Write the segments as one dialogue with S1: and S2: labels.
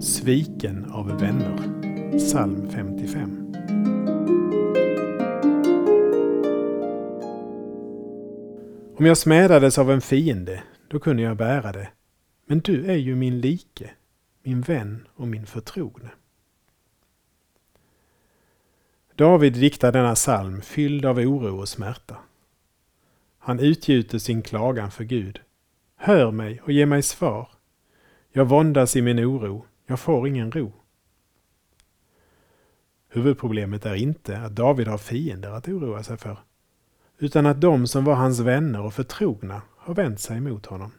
S1: Sviken av vänner. Psalm 55. Om jag smädades av en fiende, då kunde jag bära det. Men du är ju min like, min vän och min förtrogne. David diktar denna psalm fylld av oro och smärta. Han utgjuter sin klagan för Gud. Hör mig och ge mig svar. Jag våndas i min oro, jag får ingen ro. Huvudproblemet är inte att David har fiender att oroa sig för, utan att de som var hans vänner och förtrogna har vänt sig emot honom.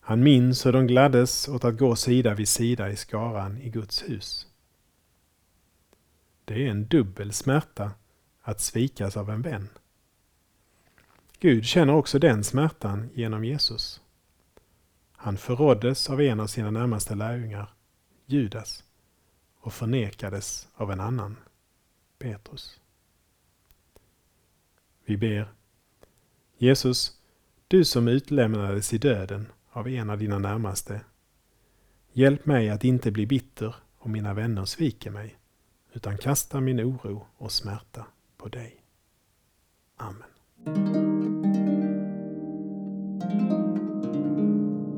S1: Han minns hur de gladdes åt att gå sida vid sida i skaran i Guds hus. Det är en dubbel smärta att svikas av en vän. Gud känner också den smärtan genom Jesus. Han förråddes av en av sina närmaste lärjungar, Judas, och förnekades av en annan, Petrus. Vi ber. Jesus, du som utlämnades i döden av en av dina närmaste. Hjälp mig att inte bli bitter om mina vänner sviker mig, utan kasta min oro och smärta på dig. Amen.